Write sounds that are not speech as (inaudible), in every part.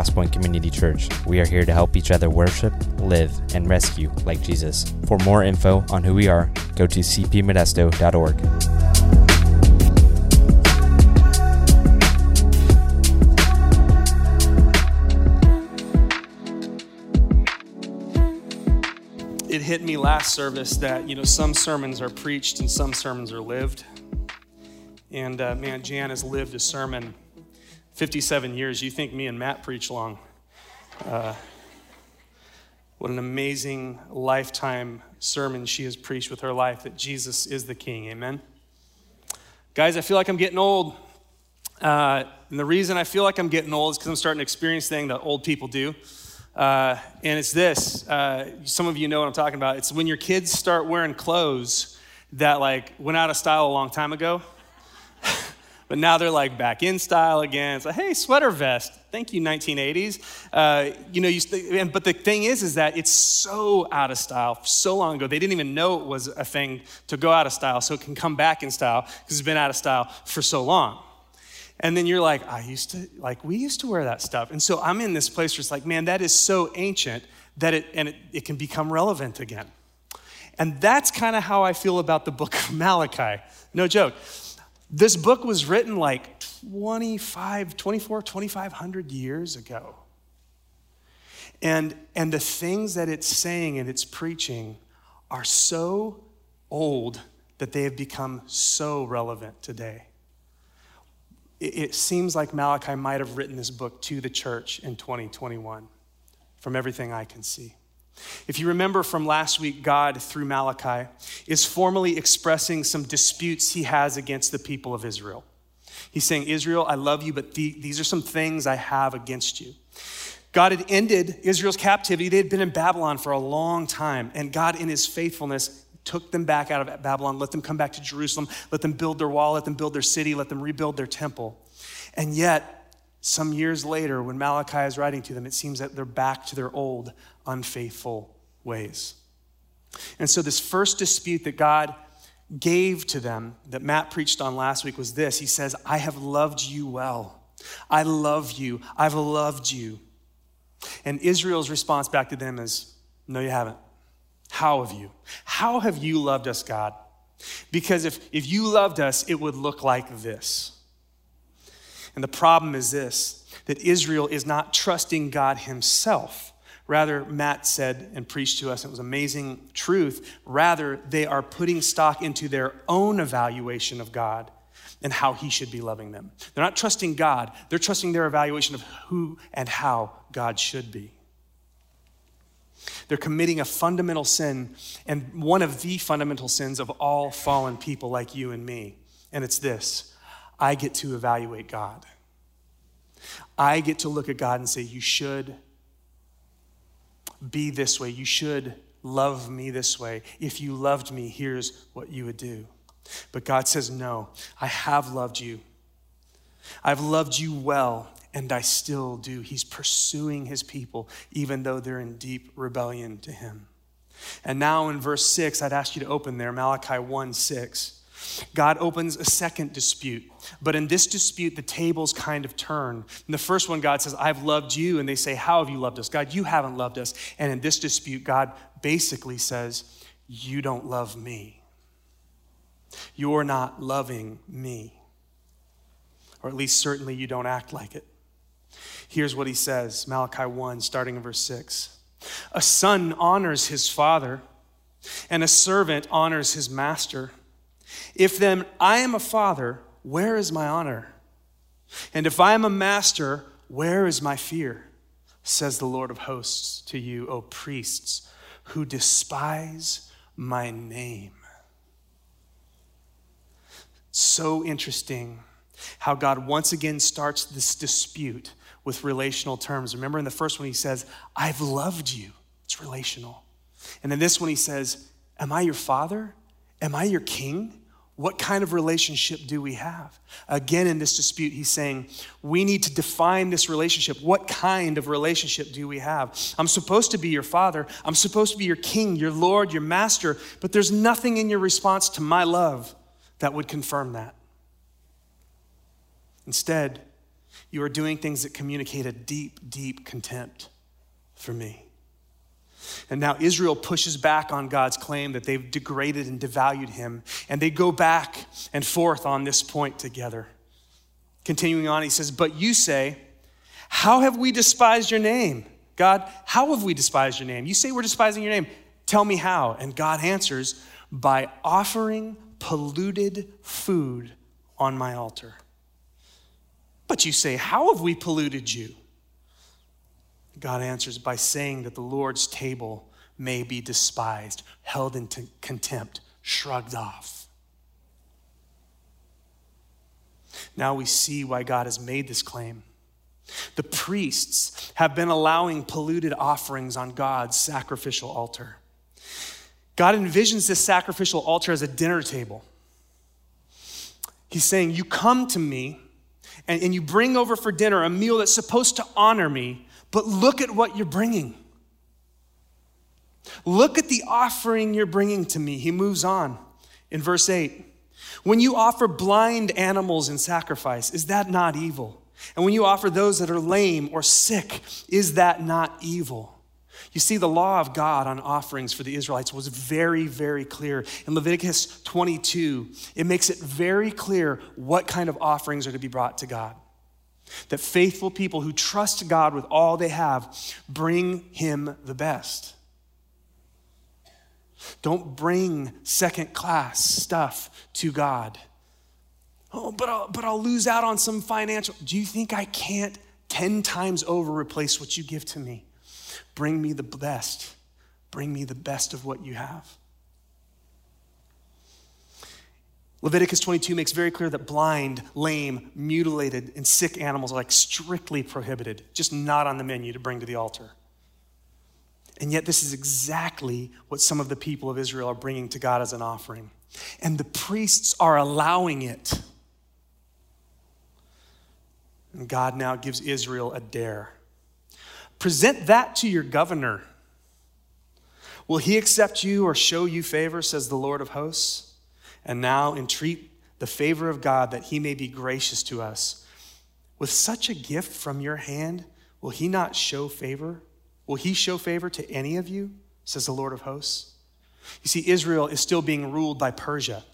Crosspoint Community Church. We are here to help each other worship, live, and rescue like Jesus. For more info on who we are, go to cpmodesto.org. it hit me last service that you know some sermons are preached and some sermons are lived and uh, man jan has lived a sermon 57 years you think me and matt preach long. Uh, what an amazing lifetime sermon she has preached with her life that jesus is the king amen? Guys i feel like i'm getting old. Uh, and the reason i feel like i'm getting old is because i'm starting to experience things that old people do. Uh, and it's this uh, some of you know what I'm talking about. It's when your kids start wearing clothes that like went out of style a long time ago, (laughs) but now they're like back in style again. It's like, hey, sweater vest. Thank you, 1980s. Uh, you know, you st- and, but the thing is, is that it's so out of style so long ago. They didn't even know it was a thing to go out of style, so it can come back in style because it's been out of style for so long. And then you're like, I used to, like, we used to wear that stuff. And so I'm in this place where it's like, man, that is so ancient that it, and it, it can become relevant again. And that's kind of how I feel about the book of Malachi. No joke. This book was written like 25, 24, 2500 years ago. And, and the things that it's saying and it's preaching are so old that they have become so relevant today it seems like Malachi might have written this book to the church in 2021, from everything I can see. If you remember from last week, God, through Malachi, is formally expressing some disputes he has against the people of Israel. He's saying, Israel, I love you, but the, these are some things I have against you. God had ended Israel's captivity. They had been in Babylon for a long time, and God, in his faithfulness, took them back out of Babylon, let them come back to Jerusalem, let them build their wall, let them build their city, let them rebuild their temple. And yet, some years later, when Malachi is writing to them, it seems that they're back to their old unfaithful ways. And so, this first dispute that God gave to them, that Matt preached on last week, was this He says, I have loved you well. I love you. I've loved you. And Israel's response back to them is, No, you haven't. How have you? How have you loved us, God? Because if, if you loved us, it would look like this. And the problem is this that Israel is not trusting God Himself. Rather, Matt said and preached to us, it was amazing truth. Rather, they are putting stock into their own evaluation of God and how He should be loving them. They're not trusting God, they're trusting their evaluation of who and how God should be. They're committing a fundamental sin, and one of the fundamental sins of all fallen people like you and me. And it's this I get to evaluate God. I get to look at God and say, You should be this way. You should love me this way. If you loved me, here's what you would do. But God says, No, I have loved you. I've loved you well, and I still do. He's pursuing his people, even though they're in deep rebellion to him. And now in verse 6, I'd ask you to open there, Malachi 1 6. God opens a second dispute. But in this dispute, the tables kind of turn. In the first one, God says, I've loved you. And they say, How have you loved us? God, you haven't loved us. And in this dispute, God basically says, You don't love me. You're not loving me. Or at least, certainly, you don't act like it. Here's what he says Malachi 1, starting in verse 6. A son honors his father, and a servant honors his master. If then I am a father, where is my honor? And if I am a master, where is my fear? Says the Lord of hosts to you, O priests, who despise my name. So interesting how God once again starts this dispute with relational terms. Remember in the first one, he says, I've loved you. It's relational. And in this one, he says, Am I your father? Am I your king? What kind of relationship do we have? Again, in this dispute, he's saying, we need to define this relationship. What kind of relationship do we have? I'm supposed to be your father. I'm supposed to be your king, your Lord, your master, but there's nothing in your response to my love that would confirm that. Instead, You are doing things that communicate a deep, deep contempt for me. And now Israel pushes back on God's claim that they've degraded and devalued him. And they go back and forth on this point together. Continuing on, he says, But you say, How have we despised your name? God, how have we despised your name? You say we're despising your name. Tell me how. And God answers, By offering polluted food on my altar. But you say, How have we polluted you? God answers by saying that the Lord's table may be despised, held into contempt, shrugged off. Now we see why God has made this claim. The priests have been allowing polluted offerings on God's sacrificial altar. God envisions this sacrificial altar as a dinner table. He's saying, You come to me and, and you bring over for dinner a meal that's supposed to honor me, but look at what you're bringing. Look at the offering you're bringing to me. He moves on in verse 8. When you offer blind animals in sacrifice, is that not evil? And when you offer those that are lame or sick, is that not evil? You see, the law of God on offerings for the Israelites was very, very clear. In Leviticus 22, it makes it very clear what kind of offerings are to be brought to God. That faithful people who trust God with all they have bring Him the best. Don't bring second class stuff to God. Oh, but I'll, but I'll lose out on some financial. Do you think I can't 10 times over replace what you give to me? Bring me the best. Bring me the best of what you have. Leviticus 22 makes very clear that blind, lame, mutilated, and sick animals are like strictly prohibited, just not on the menu to bring to the altar. And yet, this is exactly what some of the people of Israel are bringing to God as an offering. And the priests are allowing it. And God now gives Israel a dare. Present that to your governor. Will he accept you or show you favor, says the Lord of hosts? And now entreat the favor of God that he may be gracious to us. With such a gift from your hand, will he not show favor? Will he show favor to any of you? Says the Lord of hosts. You see, Israel is still being ruled by Persia.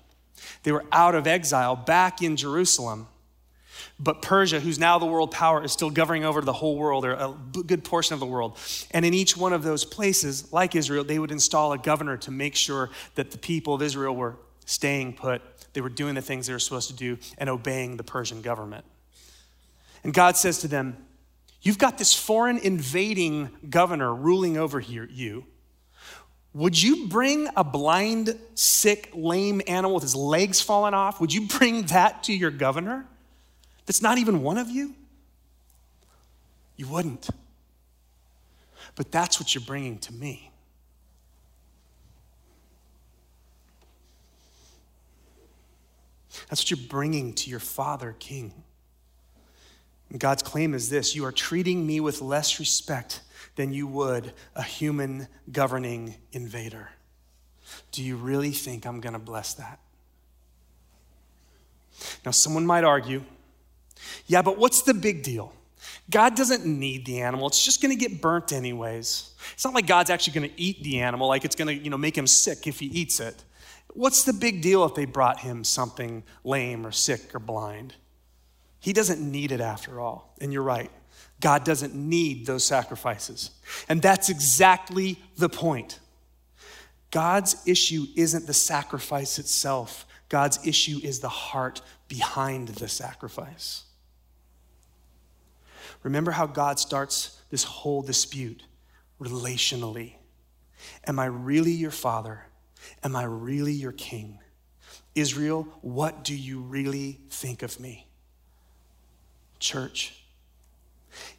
They were out of exile back in Jerusalem. But Persia, who's now the world power, is still governing over the whole world or a good portion of the world. And in each one of those places, like Israel, they would install a governor to make sure that the people of Israel were staying put. They were doing the things they were supposed to do and obeying the Persian government. And God says to them, You've got this foreign invading governor ruling over here, you. Would you bring a blind, sick, lame animal with his legs falling off? Would you bring that to your governor? That's not even one of you? You wouldn't. But that's what you're bringing to me. That's what you're bringing to your Father, King. And God's claim is this you are treating me with less respect than you would a human governing invader. Do you really think I'm going to bless that? Now, someone might argue, yeah, but what's the big deal? God doesn't need the animal. It's just going to get burnt anyways. It's not like God's actually going to eat the animal, like it's going to, you know, make him sick if he eats it. What's the big deal if they brought him something lame or sick or blind? He doesn't need it after all. And you're right. God doesn't need those sacrifices. And that's exactly the point. God's issue isn't the sacrifice itself, God's issue is the heart behind the sacrifice. Remember how God starts this whole dispute relationally. Am I really your father? Am I really your king? Israel, what do you really think of me? Church,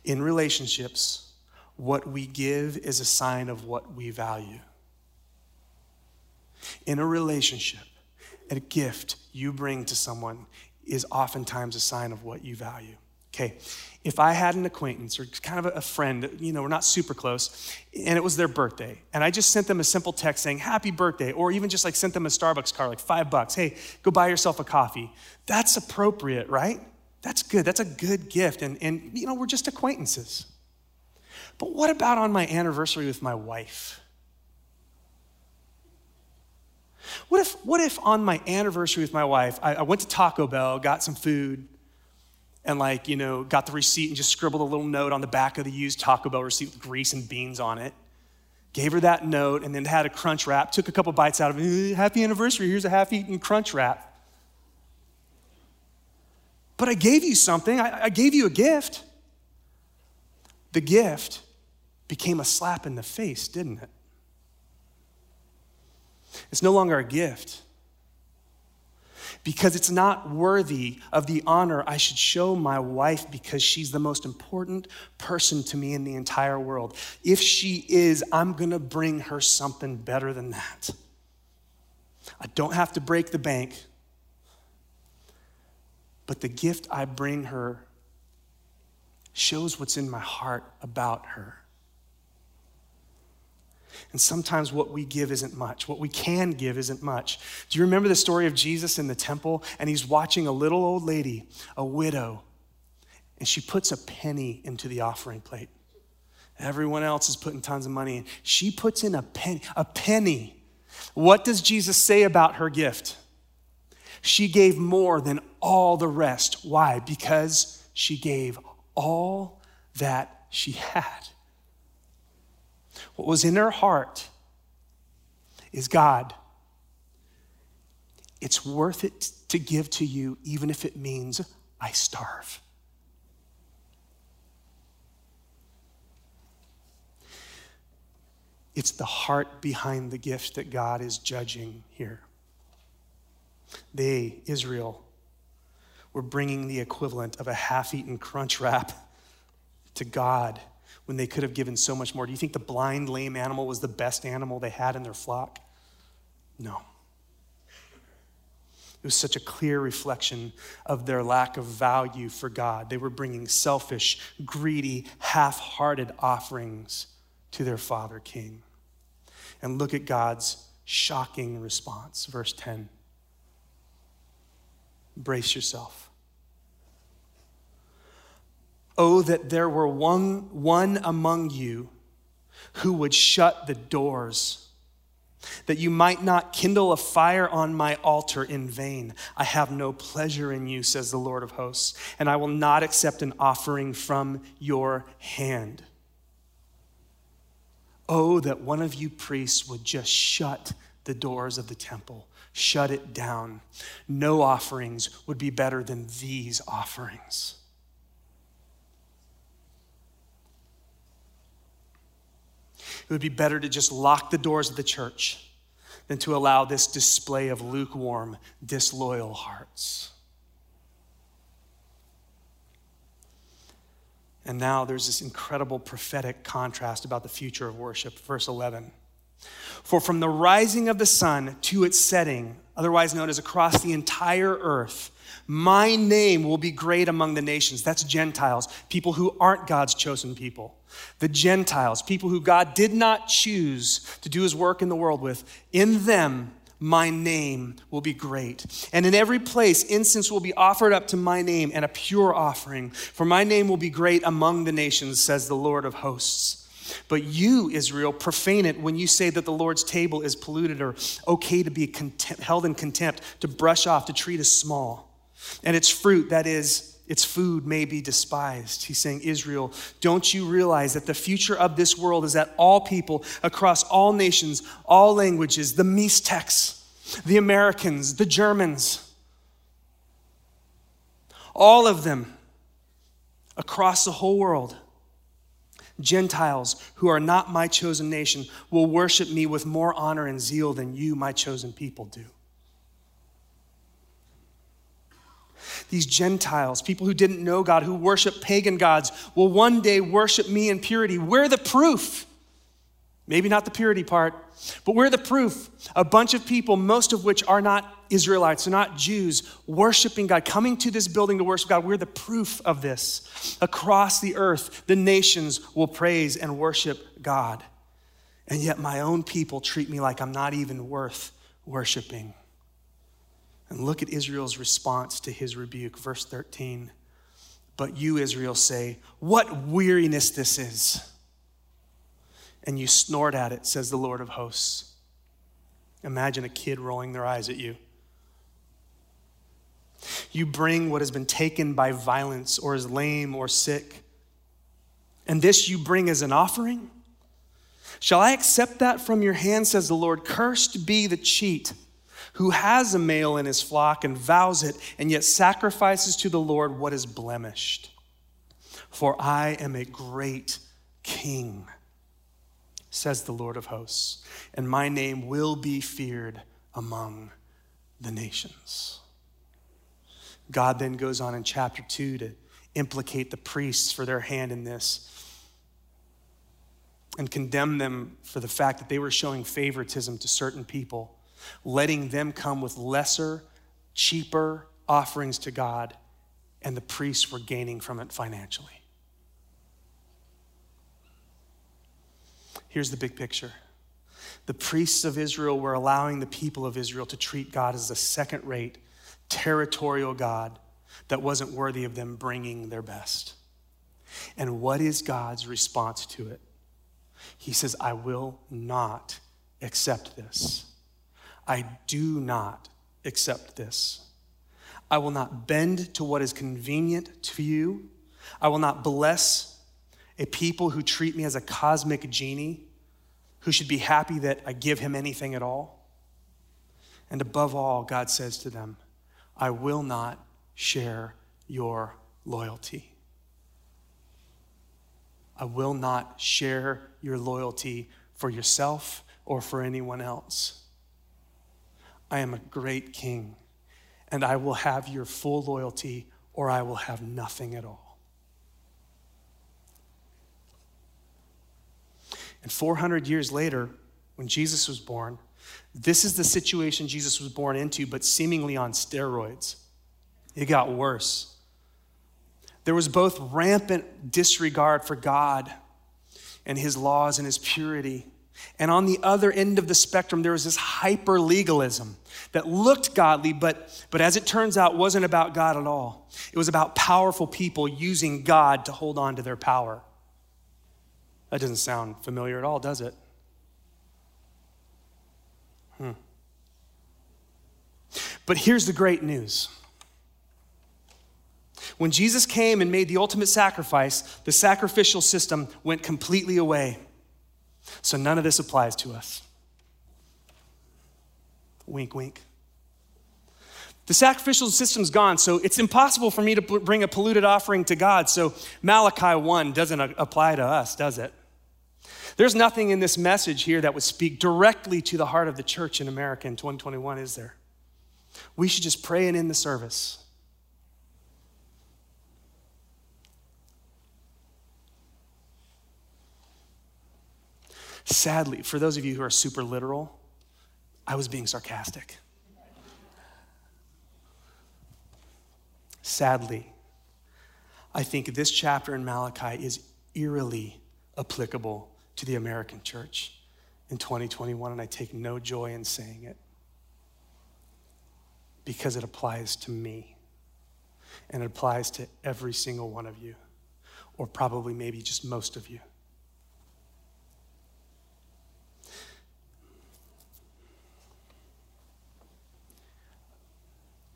in relationships, what we give is a sign of what we value. In a relationship, a gift you bring to someone is oftentimes a sign of what you value. Okay, if I had an acquaintance or kind of a friend, you know, we're not super close, and it was their birthday, and I just sent them a simple text saying, Happy birthday, or even just like sent them a Starbucks card, like five bucks, hey, go buy yourself a coffee. That's appropriate, right? That's good. That's a good gift. And, and you know, we're just acquaintances. But what about on my anniversary with my wife? What if, what if on my anniversary with my wife, I, I went to Taco Bell, got some food, and like, you know, got the receipt and just scribbled a little note on the back of the used Taco Bell receipt with grease and beans on it. Gave her that note and then had a crunch wrap, took a couple bites out of it. Eh, happy anniversary, here's a half eaten crunch wrap. But I gave you something, I, I gave you a gift. The gift became a slap in the face, didn't it? It's no longer a gift because it's not worthy of the honor I should show my wife because she's the most important person to me in the entire world. If she is, I'm going to bring her something better than that. I don't have to break the bank, but the gift I bring her shows what's in my heart about her. And sometimes what we give isn't much. What we can give isn't much. Do you remember the story of Jesus in the temple? And he's watching a little old lady, a widow, and she puts a penny into the offering plate. Everyone else is putting tons of money in. She puts in a penny. A penny. What does Jesus say about her gift? She gave more than all the rest. Why? Because she gave all that she had. What was in her heart is God, it's worth it to give to you, even if it means I starve. It's the heart behind the gift that God is judging here. They, Israel, were bringing the equivalent of a half eaten crunch wrap to God when they could have given so much more? Do you think the blind, lame animal was the best animal they had in their flock? No. It was such a clear reflection of their lack of value for God. They were bringing selfish, greedy, half hearted offerings to their father king. And look at God's shocking response. Verse 10. Brace yourself. Oh, that there were one, one among you who would shut the doors, that you might not kindle a fire on my altar in vain. I have no pleasure in you, says the Lord of hosts, and I will not accept an offering from your hand. Oh, that one of you priests would just shut the doors of the temple, shut it down. No offerings would be better than these offerings. It would be better to just lock the doors of the church than to allow this display of lukewarm, disloyal hearts. And now there's this incredible prophetic contrast about the future of worship. Verse 11. For from the rising of the sun to its setting, otherwise known as across the entire earth, my name will be great among the nations. That's Gentiles, people who aren't God's chosen people. The Gentiles, people who God did not choose to do his work in the world with. In them, my name will be great. And in every place, incense will be offered up to my name and a pure offering. For my name will be great among the nations, says the Lord of hosts. But you, Israel, profane it when you say that the Lord's table is polluted or okay to be held in contempt, to brush off, to treat as small and its fruit, that is, its food, may be despised. He's saying, Israel, don't you realize that the future of this world is that all people across all nations, all languages, the Mixtecs, the Americans, the Germans, all of them across the whole world, Gentiles who are not my chosen nation, will worship me with more honor and zeal than you, my chosen people, do. These Gentiles, people who didn't know God, who worship pagan gods, will one day worship me in purity. We're the proof. Maybe not the purity part, but we're the proof. A bunch of people, most of which are not Israelites, are not Jews, worshiping God, coming to this building to worship God. We're the proof of this. Across the earth, the nations will praise and worship God. And yet, my own people treat me like I'm not even worth worshiping. And look at Israel's response to his rebuke. Verse 13 But you, Israel, say, What weariness this is! And you snort at it, says the Lord of hosts. Imagine a kid rolling their eyes at you. You bring what has been taken by violence or is lame or sick, and this you bring as an offering? Shall I accept that from your hand, says the Lord? Cursed be the cheat who has a male in his flock and vows it, and yet sacrifices to the Lord what is blemished. For I am a great king, says the Lord of hosts, and my name will be feared among the nations. God then goes on in chapter 2 to implicate the priests for their hand in this and condemn them for the fact that they were showing favoritism to certain people, letting them come with lesser, cheaper offerings to God, and the priests were gaining from it financially. Here's the big picture. The priests of Israel were allowing the people of Israel to treat God as a second rate, territorial God that wasn't worthy of them bringing their best. And what is God's response to it? He says, I will not accept this. I do not accept this. I will not bend to what is convenient to you. I will not bless a people who treat me as a cosmic genie who should be happy that I give him anything at all. And above all, God says to them, I will not share your loyalty. I will not share your loyalty for yourself or for anyone else. I am a great king, and I will have your full loyalty or I will have nothing at all. And 400 years later, when Jesus was born, this is the situation Jesus was born into, but seemingly on steroids. It got worse. There was both rampant disregard for God and his laws and his purity. And on the other end of the spectrum, there was this hyper legalism that looked godly, but, but as it turns out, wasn't about God at all. It was about powerful people using God to hold on to their power. That doesn't sound familiar at all, does it? Hmm. But here's the great news when Jesus came and made the ultimate sacrifice, the sacrificial system went completely away. So none of this applies to us. Wink, wink. The sacrificial system's gone, so it's impossible for me to bring a polluted offering to God. So Malachi 1 doesn't apply to us, does it? There's nothing in this message here that would speak directly to the heart of the church in America in 2021, is there? We should just pray and end the service. Sadly, for those of you who are super literal, I was being sarcastic. Sadly, I think this chapter in Malachi is eerily applicable to the American church in 2021, and I take no joy in saying it because it applies to me and it applies to every single one of you, or probably maybe just most of you.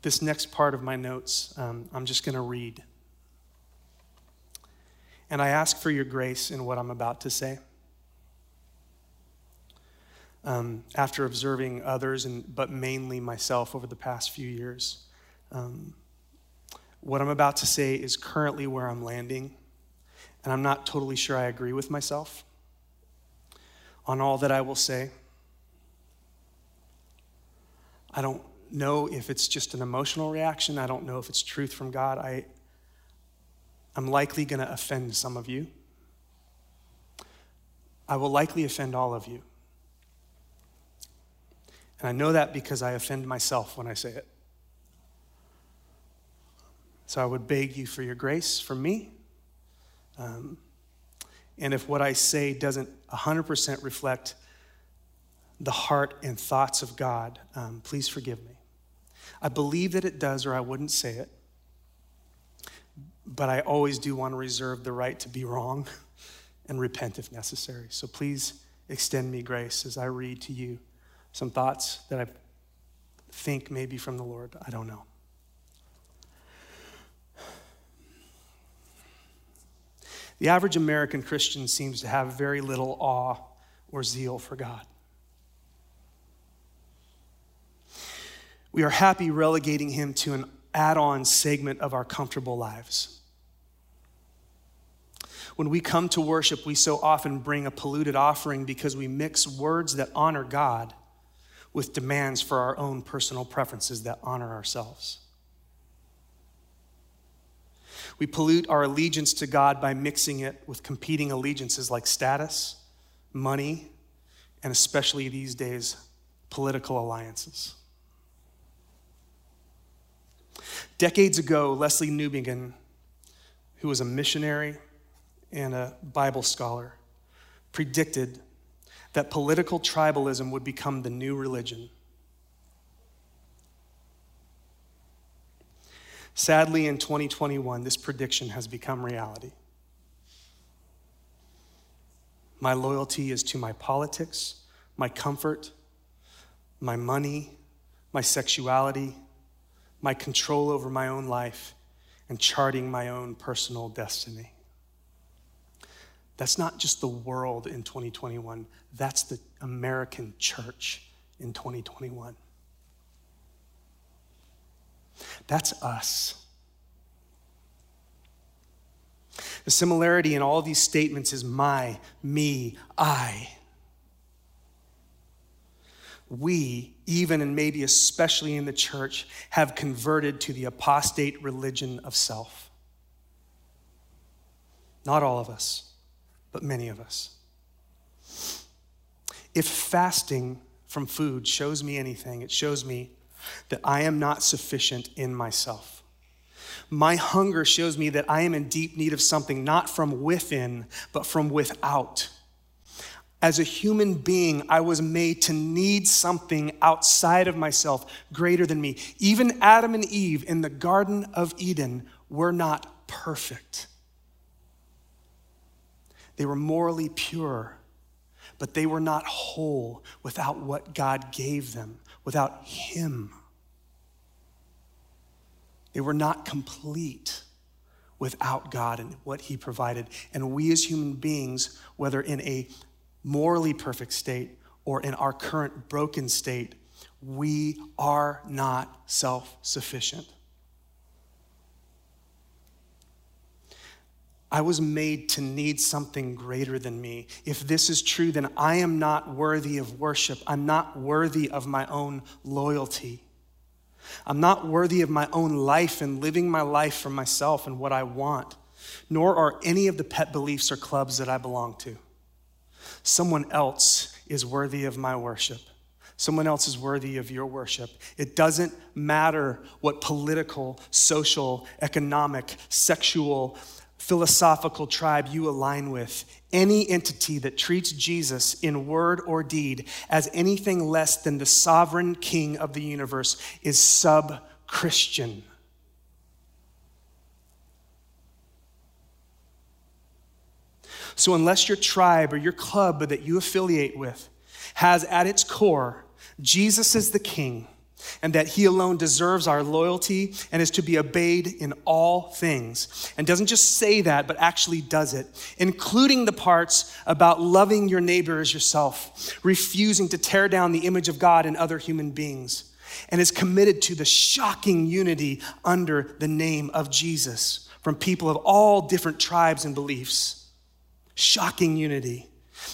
This next part of my notes, um, I'm just going to read. And I ask for your grace in what I'm about to say. Um, after observing others, and, but mainly myself over the past few years, um, what I'm about to say is currently where I'm landing, and I'm not totally sure I agree with myself on all that I will say. I don't know if it's just an emotional reaction. I don't know if it's truth from God. I, I'm likely going to offend some of you. I will likely offend all of you. And I know that because I offend myself when I say it. So I would beg you for your grace from me. Um, and if what I say doesn't 100% reflect the heart and thoughts of God, um, please forgive me. I believe that it does, or I wouldn't say it. but I always do want to reserve the right to be wrong (laughs) and repent if necessary. So please extend me grace as I read to you some thoughts that I think may be from the Lord. I don't know. The average American Christian seems to have very little awe or zeal for God. We are happy relegating him to an add on segment of our comfortable lives. When we come to worship, we so often bring a polluted offering because we mix words that honor God with demands for our own personal preferences that honor ourselves. We pollute our allegiance to God by mixing it with competing allegiances like status, money, and especially these days, political alliances. Decades ago, Lesslie Newbigin, who was a missionary and a Bible scholar, predicted that political tribalism would become the new religion. Sadly, in 2021, this prediction has become reality. My loyalty is to my politics, my comfort, my money, my sexuality, my control over my own life, and charting my own personal destiny. That's not just the world in 2021, that's the American church in 2021. That's us. The similarity in all these statements is my, me, I. We, even and maybe especially in the church, have converted to the apostate religion of self. Not all of us, but many of us. If fasting from food shows me anything, it shows me that I am not sufficient in myself. My hunger shows me that I am in deep need of something, not from within, but from without. As a human being, I was made to need something outside of myself greater than me. Even Adam and Eve in the Garden of Eden were not perfect. They were morally pure, but they were not whole without what God gave them without Him. They were not complete without God and what He provided. And we as human beings, whether in a morally perfect state or in our current broken state, we are not self sufficient. I was made to need something greater than me. If this is true, then I am not worthy of worship. I'm not worthy of my own loyalty. I'm not worthy of my own life and living my life for myself and what I want, nor are any of the pet beliefs or clubs that I belong to. Someone else is worthy of my worship. Someone else is worthy of your worship. It doesn't matter what political, social, economic, sexual, philosophical tribe you align with, any entity that treats Jesus in word or deed as anything less than the sovereign king of the universe is sub Christian. So, unless your tribe or your club that you affiliate with has at its core Jesus is the king, and that he alone deserves our loyalty and is to be obeyed in all things. And doesn't just say that, but actually does it, including the parts about loving your neighbor as yourself, refusing to tear down the image of God in other human beings, and is committed to the shocking unity under the name of Jesus from people of all different tribes and beliefs. Shocking unity.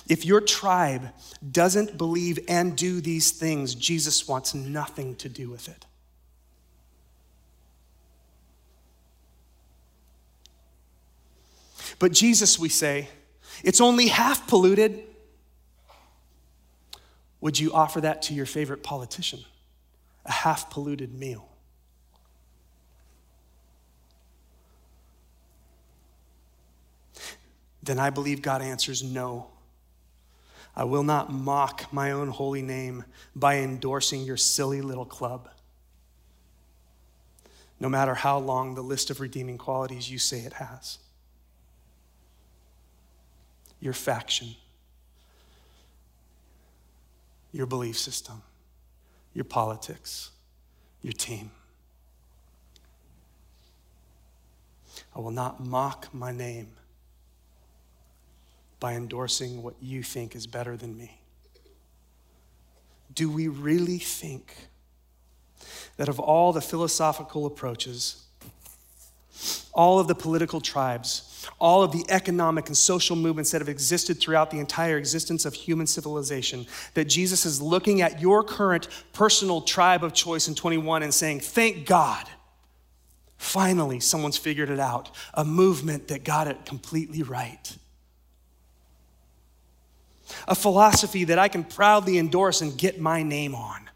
If your tribe doesn't believe and do these things, Jesus wants nothing to do with it. But Jesus, we say, it's only half polluted. Would you offer that to your favorite politician? A half polluted meal. Then I believe God answers no I will not mock my own holy name by endorsing your silly little club. no matter how long the list of redeeming qualities you say it has. Your faction, your belief system, your politics, your team. I will not mock my name by endorsing what you think is better than me. Do we really think that of all the philosophical approaches, all of the political tribes, all of the economic and social movements that have existed throughout the entire existence of human civilization, that Jesus is looking at your current personal tribe of choice in 21 and saying, Thank God, finally someone's figured it out, a movement that got it completely right. A philosophy that I can proudly endorse and get my name on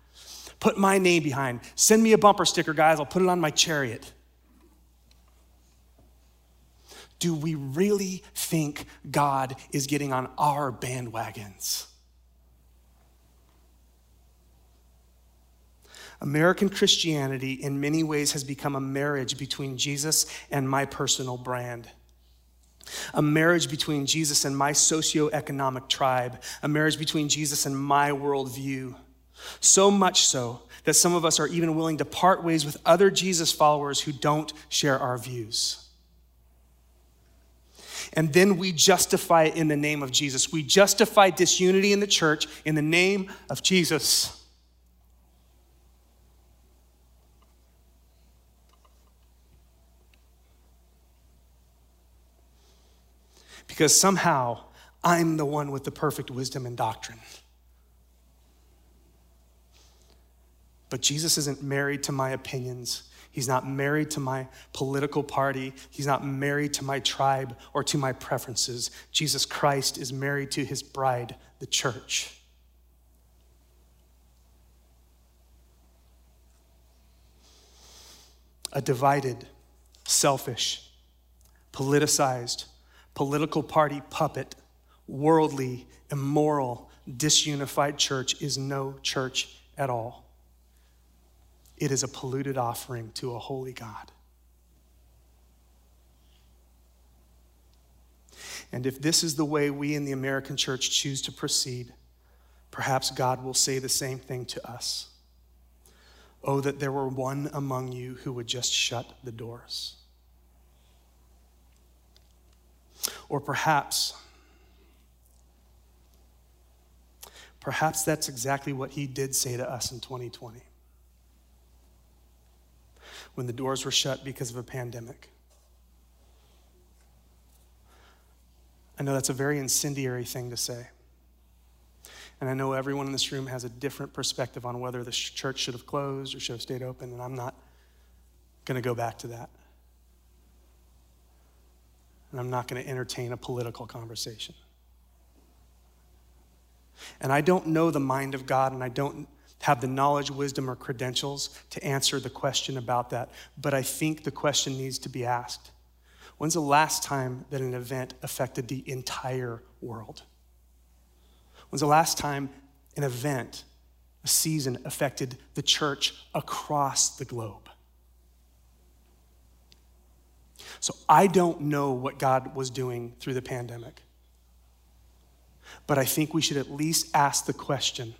put my name behind. Send me a bumper sticker, guys. I'll put it on my chariot. Do we really think God is getting on our bandwagons? American Christianity, in many ways, has become a marriage between Jesus and my personal brand. A marriage between Jesus and my socioeconomic tribe, a marriage between Jesus and my worldview. So much so that some of us are even willing to part ways with other Jesus followers who don't share our views. And then we justify it in the name of Jesus. We justify disunity in the church in the name of Jesus. Because somehow I'm the one with the perfect wisdom and doctrine. But Jesus isn't married to my opinions. He's not married to my political party. He's not married to my tribe or to my preferences. Jesus Christ is married to his bride, the church. A divided, selfish, politicized, political party puppet, worldly, immoral, disunified church is no church at all. It is a polluted offering to a holy God. And if this is the way we in the American church choose to proceed, perhaps God will say the same thing to us. Oh, that there were one among you who would just shut the doors. Or perhaps, perhaps that's exactly what he did say to us in 2020 when the doors were shut because of a pandemic. I know that's a very incendiary thing to say. And I know everyone in this room has a different perspective on whether the church should have closed or should have stayed open, and I'm not going to go back to that. And I'm not going to entertain a political conversation. And I don't know the mind of God, and I don't have the knowledge, wisdom, or credentials to answer the question about that, but I think the question needs to be asked. When's the last time that an event affected the entire world? When's the last time an event, a season, affected the church across the globe? So I don't know what God was doing through the pandemic, but I think we should at least ask the question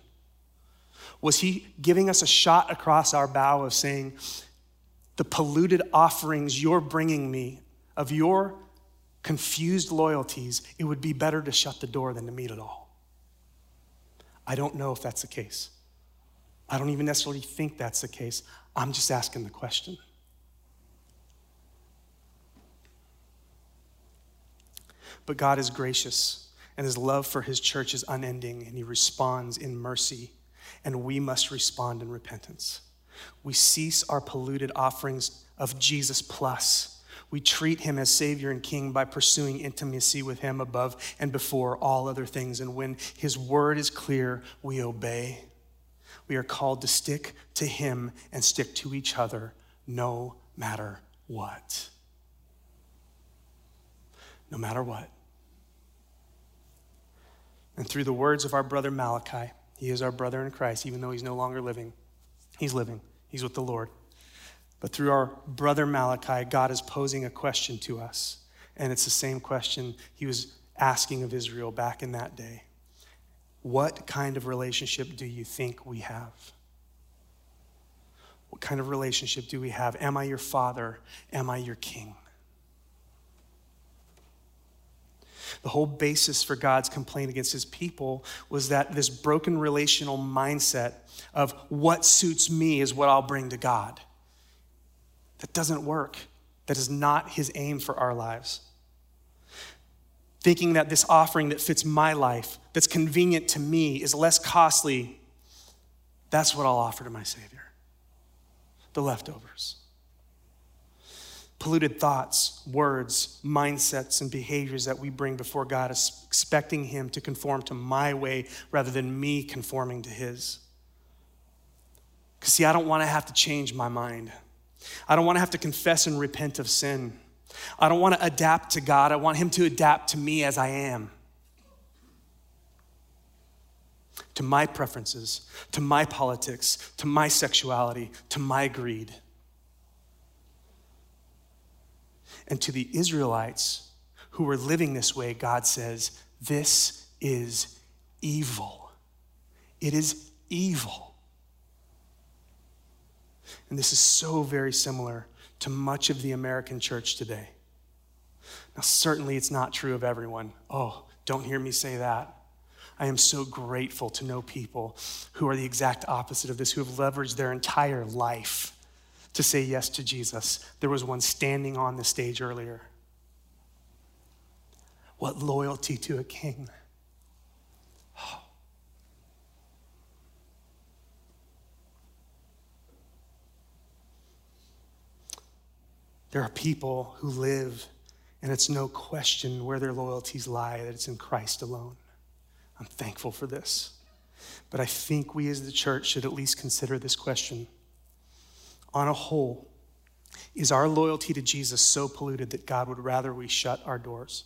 was he giving us a shot across our bow of saying, The polluted offerings you're bringing me of your confused loyalties, it would be better to shut the door than to meet at all? I don't know if that's the case. I don't even necessarily think that's the case. I'm just asking the question. But God is gracious, and his love for his church is unending, and he responds in mercy and we must respond in repentance. We cease our polluted offerings of Jesus plus. We treat him as Savior and King by pursuing intimacy with him above and before all other things. And when his word is clear, we obey. We are called to stick to him and stick to each other no matter what. No matter what. And through the words of our brother Malachi, he is our brother in Christ, even though he's no longer living. He's living, he's with the Lord. But through our brother Malachi, God is posing a question to us. And it's the same question he was asking of Israel back in that day. What kind of relationship do you think we have? What kind of relationship do we have? Am I your father? Am I your king? The whole basis for God's complaint against his people was that this broken relational mindset of what suits me is what I'll bring to God. That doesn't work. That is not his aim for our lives. Thinking that this offering that fits my life, that's convenient to me, is less costly, that's what I'll offer to my Savior. The leftovers polluted thoughts, words, mindsets, and behaviors that we bring before God, expecting Him to conform to my way rather than me conforming to His. Because, see, I don't want to have to change my mind. I don't want to have to confess and repent of sin. I don't want to adapt to God. I want Him to adapt to me as I am. To my preferences, to my politics, to my sexuality, to my greed. And to the Israelites who were living this way, God says, This is evil. It is evil. And this is so very similar to much of the American church today. Now, certainly it's not true of everyone. Oh, don't hear me say that. I am so grateful to know people who are the exact opposite of this, who have leveraged their entire life to say yes to Jesus. There was one standing on the stage earlier. What loyalty to a king. Oh. (gasps) There are people who live, and it's no question where their loyalties lie, that it's in Christ alone. I'm thankful for this. But I think we as the church should at least consider this question on a whole, is our loyalty to Jesus so polluted that God would rather we shut our doors?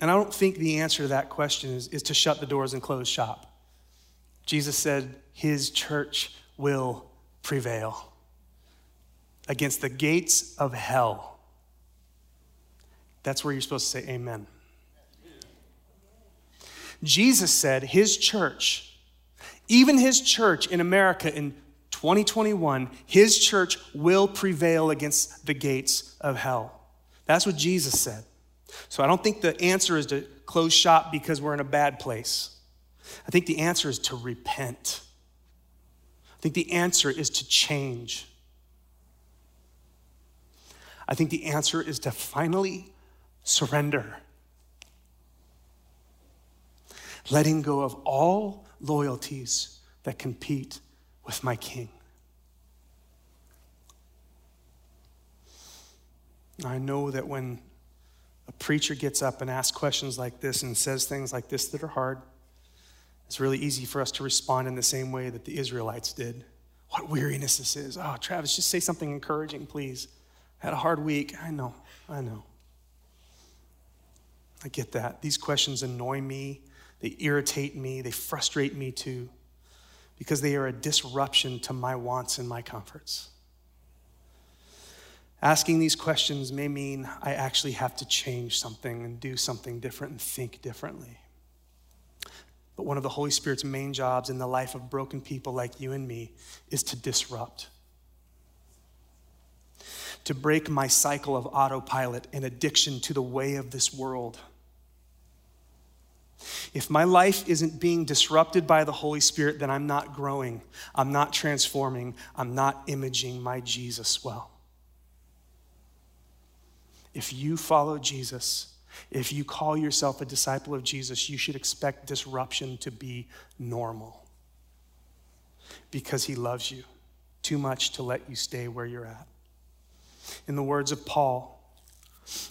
And I don't think the answer to that question is, is to shut the doors and close shop. Jesus said his church will prevail against the gates of hell. That's where you're supposed to say amen. Jesus said his church, even his church in America in 2021, his church will prevail against the gates of hell. That's what Jesus said. So I don't think the answer is to close shop because we're in a bad place. I think the answer is to repent. I think the answer is to change. I think the answer is to finally surrender. Letting go of all loyalties that compete with my king. I know that when a preacher gets up and asks questions like this and says things like this that are hard, it's really easy for us to respond in the same way that the Israelites did. What weariness this is. Oh, Travis, just say something encouraging, please. I Had a hard week. I know, I know. I get that. These questions annoy me, they irritate me, they frustrate me too, because they are a disruption to my wants and my comforts. Asking these questions may mean I actually have to change something and do something different and think differently. But one of the Holy Spirit's main jobs in the life of broken people like you and me is to disrupt to break my cycle of autopilot and addiction to the way of this world. If my life isn't being disrupted by the Holy Spirit, then I'm not growing, I'm not transforming, I'm not imaging my Jesus well. If you follow Jesus, if you call yourself a disciple of Jesus, you should expect disruption to be normal because he loves you too much to let you stay where you're at. In the words of Paul,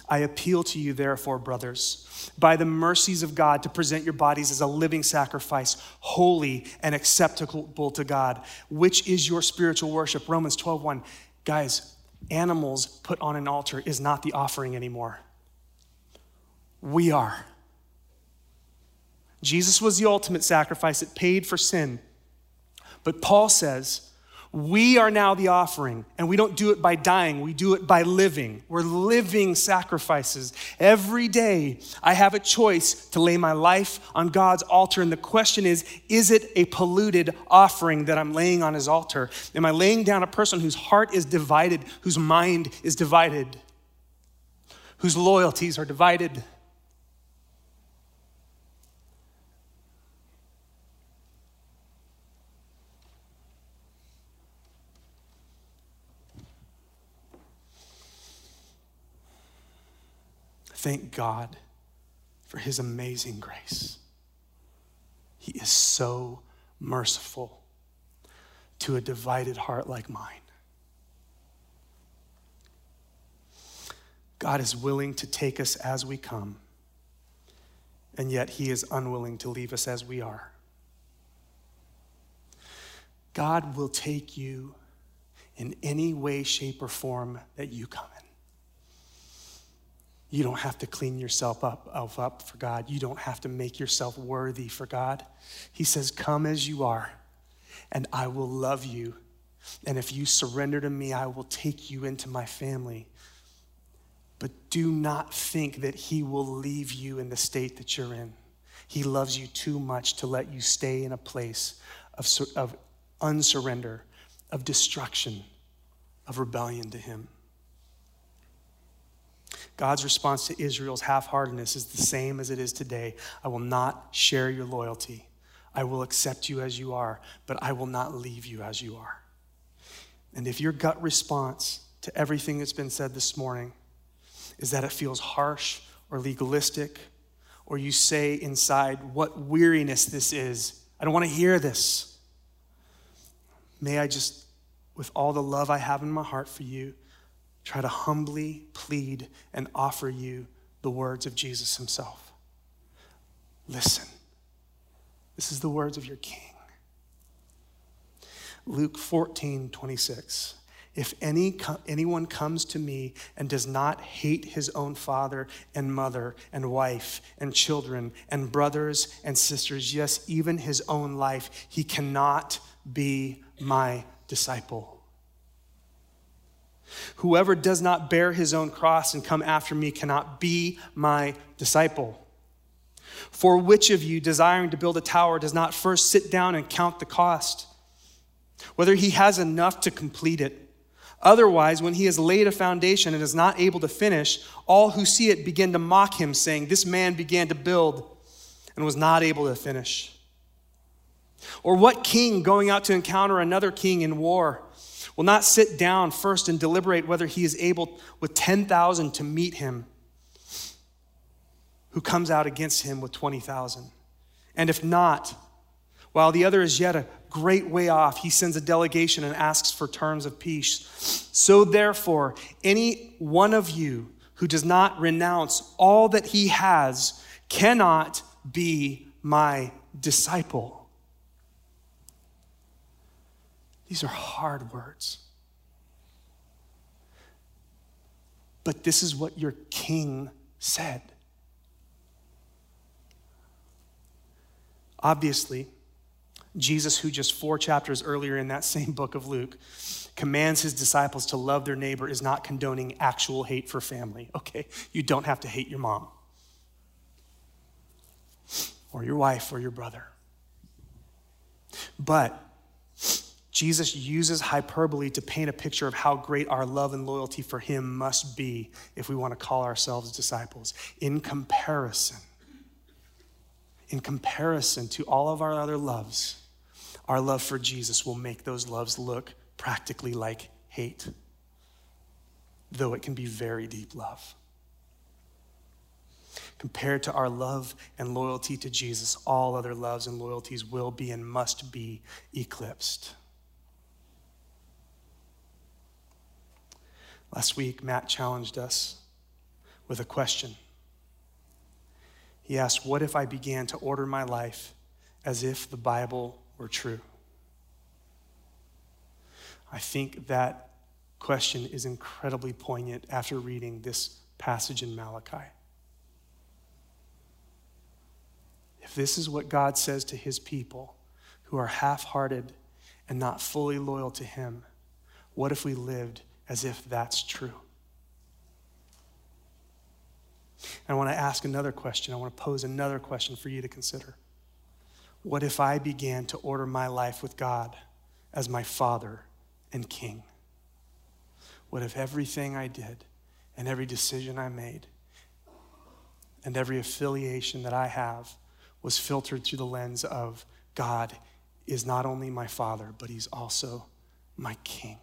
I appeal to you, therefore, brothers, by the mercies of God, to present your bodies as a living sacrifice, holy and acceptable to God, which is your spiritual worship. Romans 12 1. Guys, animals put on an altar is not the offering anymore. We are. Jesus was the ultimate sacrifice, it paid for sin. But Paul says, we are now the offering, and we don't do it by dying, we do it by living. We're living sacrifices. Every day, I have a choice to lay my life on God's altar, and the question is is it a polluted offering that I'm laying on his altar? Am I laying down a person whose heart is divided, whose mind is divided, whose loyalties are divided? Thank God for his amazing grace. He is so merciful to a divided heart like mine. God is willing to take us as we come, and yet he is unwilling to leave us as we are. God will take you in any way, shape, or form that you come in. You don't have to clean yourself up, up for God. You don't have to make yourself worthy for God. He says, Come as you are, and I will love you. And if you surrender to me, I will take you into my family. But do not think that He will leave you in the state that you're in. He loves you too much to let you stay in a place of, of unsurrender, of destruction, of rebellion to Him. God's response to Israel's half heartedness is the same as it is today. I will not share your loyalty. I will accept you as you are, but I will not leave you as you are. And if your gut response to everything that's been said this morning is that it feels harsh or legalistic, or you say inside, What weariness this is, I don't want to hear this. May I just, with all the love I have in my heart for you, try to humbly plead and offer you the words of Jesus himself. Listen. This is the words of your king. Luke 14, 26. If any, anyone comes to me and does not hate his own father and mother and wife and children and brothers and sisters, yes, even his own life, he cannot be my disciple. Whoever does not bear his own cross and come after me cannot be my disciple. For which of you, desiring to build a tower, does not first sit down and count the cost, whether he has enough to complete it? Otherwise, when he has laid a foundation and is not able to finish, all who see it begin to mock him, saying, This man began to build and was not able to finish. Or what king going out to encounter another king in war? Will not sit down first and deliberate whether he is able with 10,000 to meet him who comes out against him with 20,000. And if not, while the other is yet a great way off, he sends a delegation and asks for terms of peace. So therefore, any one of you who does not renounce all that he has cannot be my disciple. These are hard words. But this is what your king said. Obviously, Jesus, who just four chapters earlier in that same book of Luke commands his disciples to love their neighbor, is not condoning actual hate for family. Okay, you don't have to hate your mom or your wife or your brother. But Jesus uses hyperbole to paint a picture of how great our love and loyalty for him must be if we want to call ourselves disciples. In comparison, in comparison to all of our other loves, our love for Jesus will make those loves look practically like hate, though it can be very deep love. Compared to our love and loyalty to Jesus, all other loves and loyalties will be and must be eclipsed. Last week, Matt challenged us with a question. He asked, What if I began to order my life as if the Bible were true? I think that question is incredibly poignant after reading this passage in Malachi. If this is what God says to his people who are half hearted and not fully loyal to him, what if we lived as if that's true? And I want to ask another question. I want to pose another question for you to consider. What if I began to order my life with God as my Father and King? What if everything I did and every decision I made and every affiliation that I have was filtered through the lens of God is not only my Father, but He's also my King.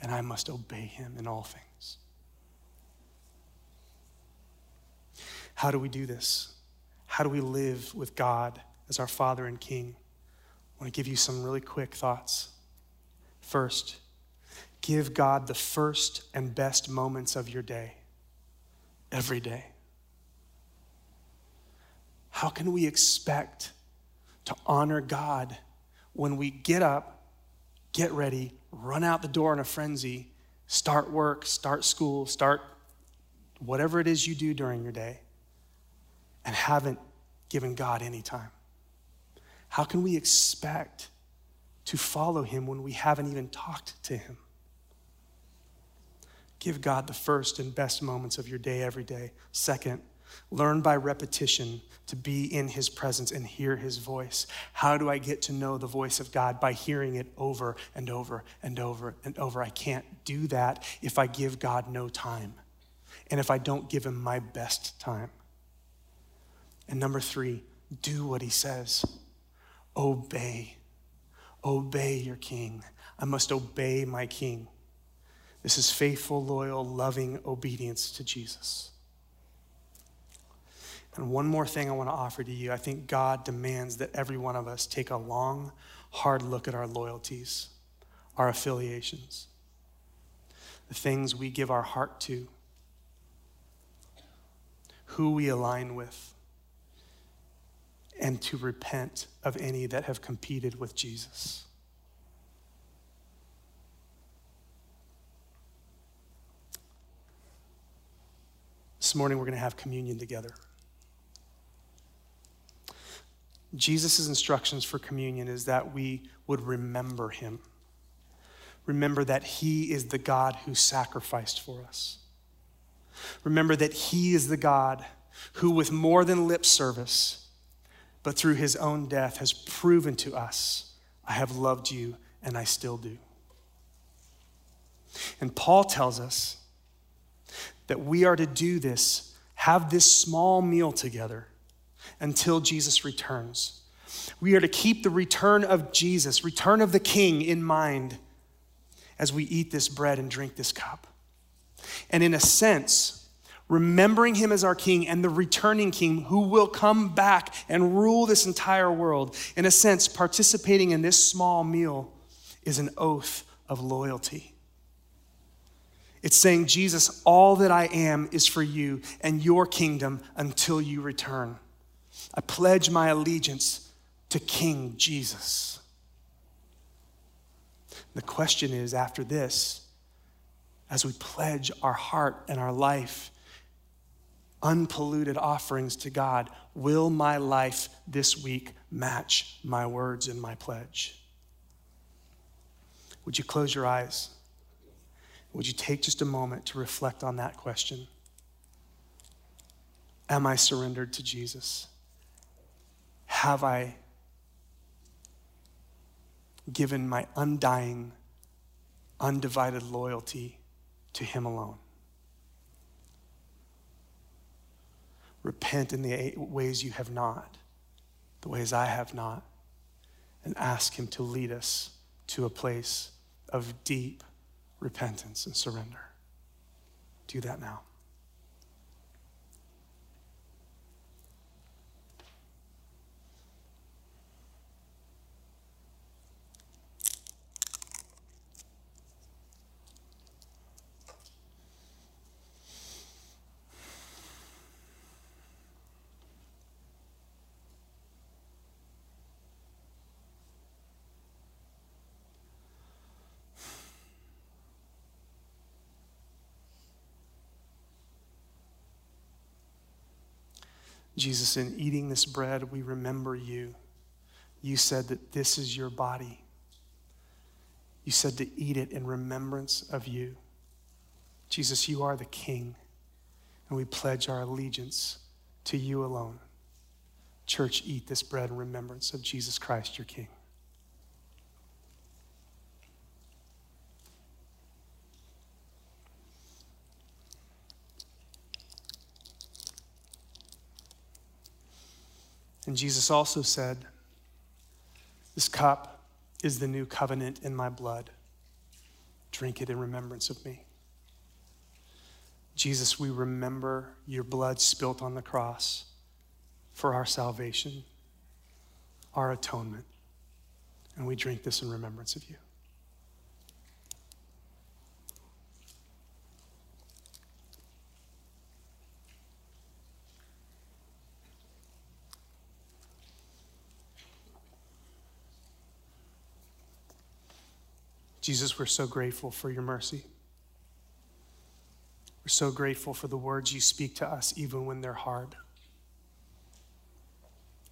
And I must obey Him in all things. How do we do this? How do we live with God as our Father and King? I want to give you some really quick thoughts. First, give God the first and best moments of your day, every day. How can we expect to honor God when we get up, get ready, run out the door in a frenzy, start work, start school, start whatever it is you do during your day? and haven't given God any time? How can we expect to follow Him when we haven't even talked to Him? Give God the first and best moments of your day every day. Second, learn by repetition to be in His presence and hear His voice. How do I get to know the voice of God? By hearing it over and over and over and over. I can't do that if I give God no time and if I don't give Him my best time. And number three, do what he says. Obey. Obey your king. I must obey my king. This is faithful, loyal, loving obedience to Jesus. And one more thing I want to offer to you. I think God demands that every one of us take a long, hard look at our loyalties, our affiliations, the things we give our heart to, who we align with and to repent of any that have competed with Jesus. This morning we're going to have communion together. Jesus' instructions for communion is that we would remember him. Remember that he is the God who sacrificed for us. Remember that he is the God who, with more than lip service, but through his own death has proven to us, I have loved you and I still do. And Paul tells us that we are to do this, have this small meal together until Jesus returns. We are to keep the return of Jesus, return of the King in mind as we eat this bread and drink this cup. And in a sense, remembering him as our king and the returning king who will come back and rule this entire world. In a sense, participating in this small meal is an oath of loyalty. It's saying, Jesus, all that I am is for you and your kingdom until you return. I pledge my allegiance to King Jesus. The question is after this, as we pledge our heart and our life unpolluted offerings to God, will my life this week match my words and my pledge? Would you close your eyes? Would you take just a moment to reflect on that question? Am I surrendered to Jesus? Have I given my undying, undivided loyalty to Him alone? Repent in the ways you have not, the ways I have not, and ask Him to lead us to a place of deep repentance and surrender. Do that now. Jesus, in eating this bread, we remember you. You said that this is your body. You said to eat it in remembrance of you. Jesus, you are the King, and we pledge our allegiance to you alone. Church, eat this bread in remembrance of Jesus Christ, your King. And Jesus also said, This cup is the new covenant in my blood. Drink it in remembrance of me. Jesus, we remember your blood spilt on the cross for our salvation, our atonement. And we drink this in remembrance of you. Jesus, we're so grateful for your mercy. We're so grateful for the words you speak to us, even when they're hard,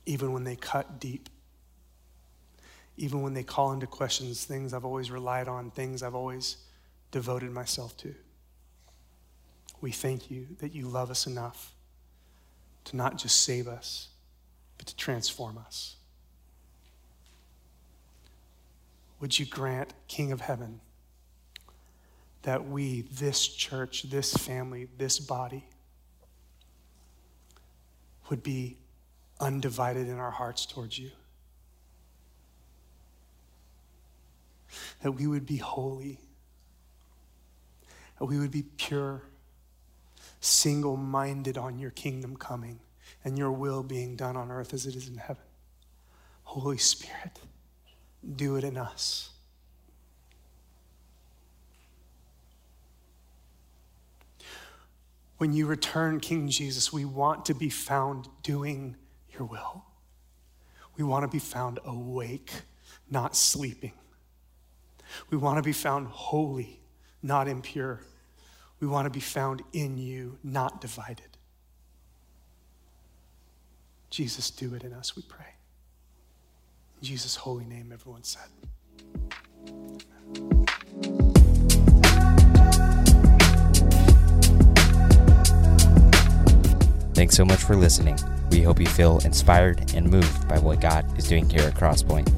even when they cut deep, even when they call into questions things I've always relied on, things I've always devoted myself to. We thank you that you love us enough to not just save us, but to transform us. Would you grant, King of Heaven, that we, this church, this family, this body, would be undivided in our hearts towards you? That we would be holy, that we would be pure, single minded on your kingdom coming and your will being done on earth as it is in heaven. Holy Spirit do it in us. When you return, King Jesus, we want to be found doing your will. We want to be found awake, not sleeping. We want to be found holy, not impure. We want to be found in you, not divided. Jesus, do it in us, we pray. In Jesus' holy name, everyone said. Thanks so much for listening. We hope you feel inspired and moved by what God is doing here at Crosspoint.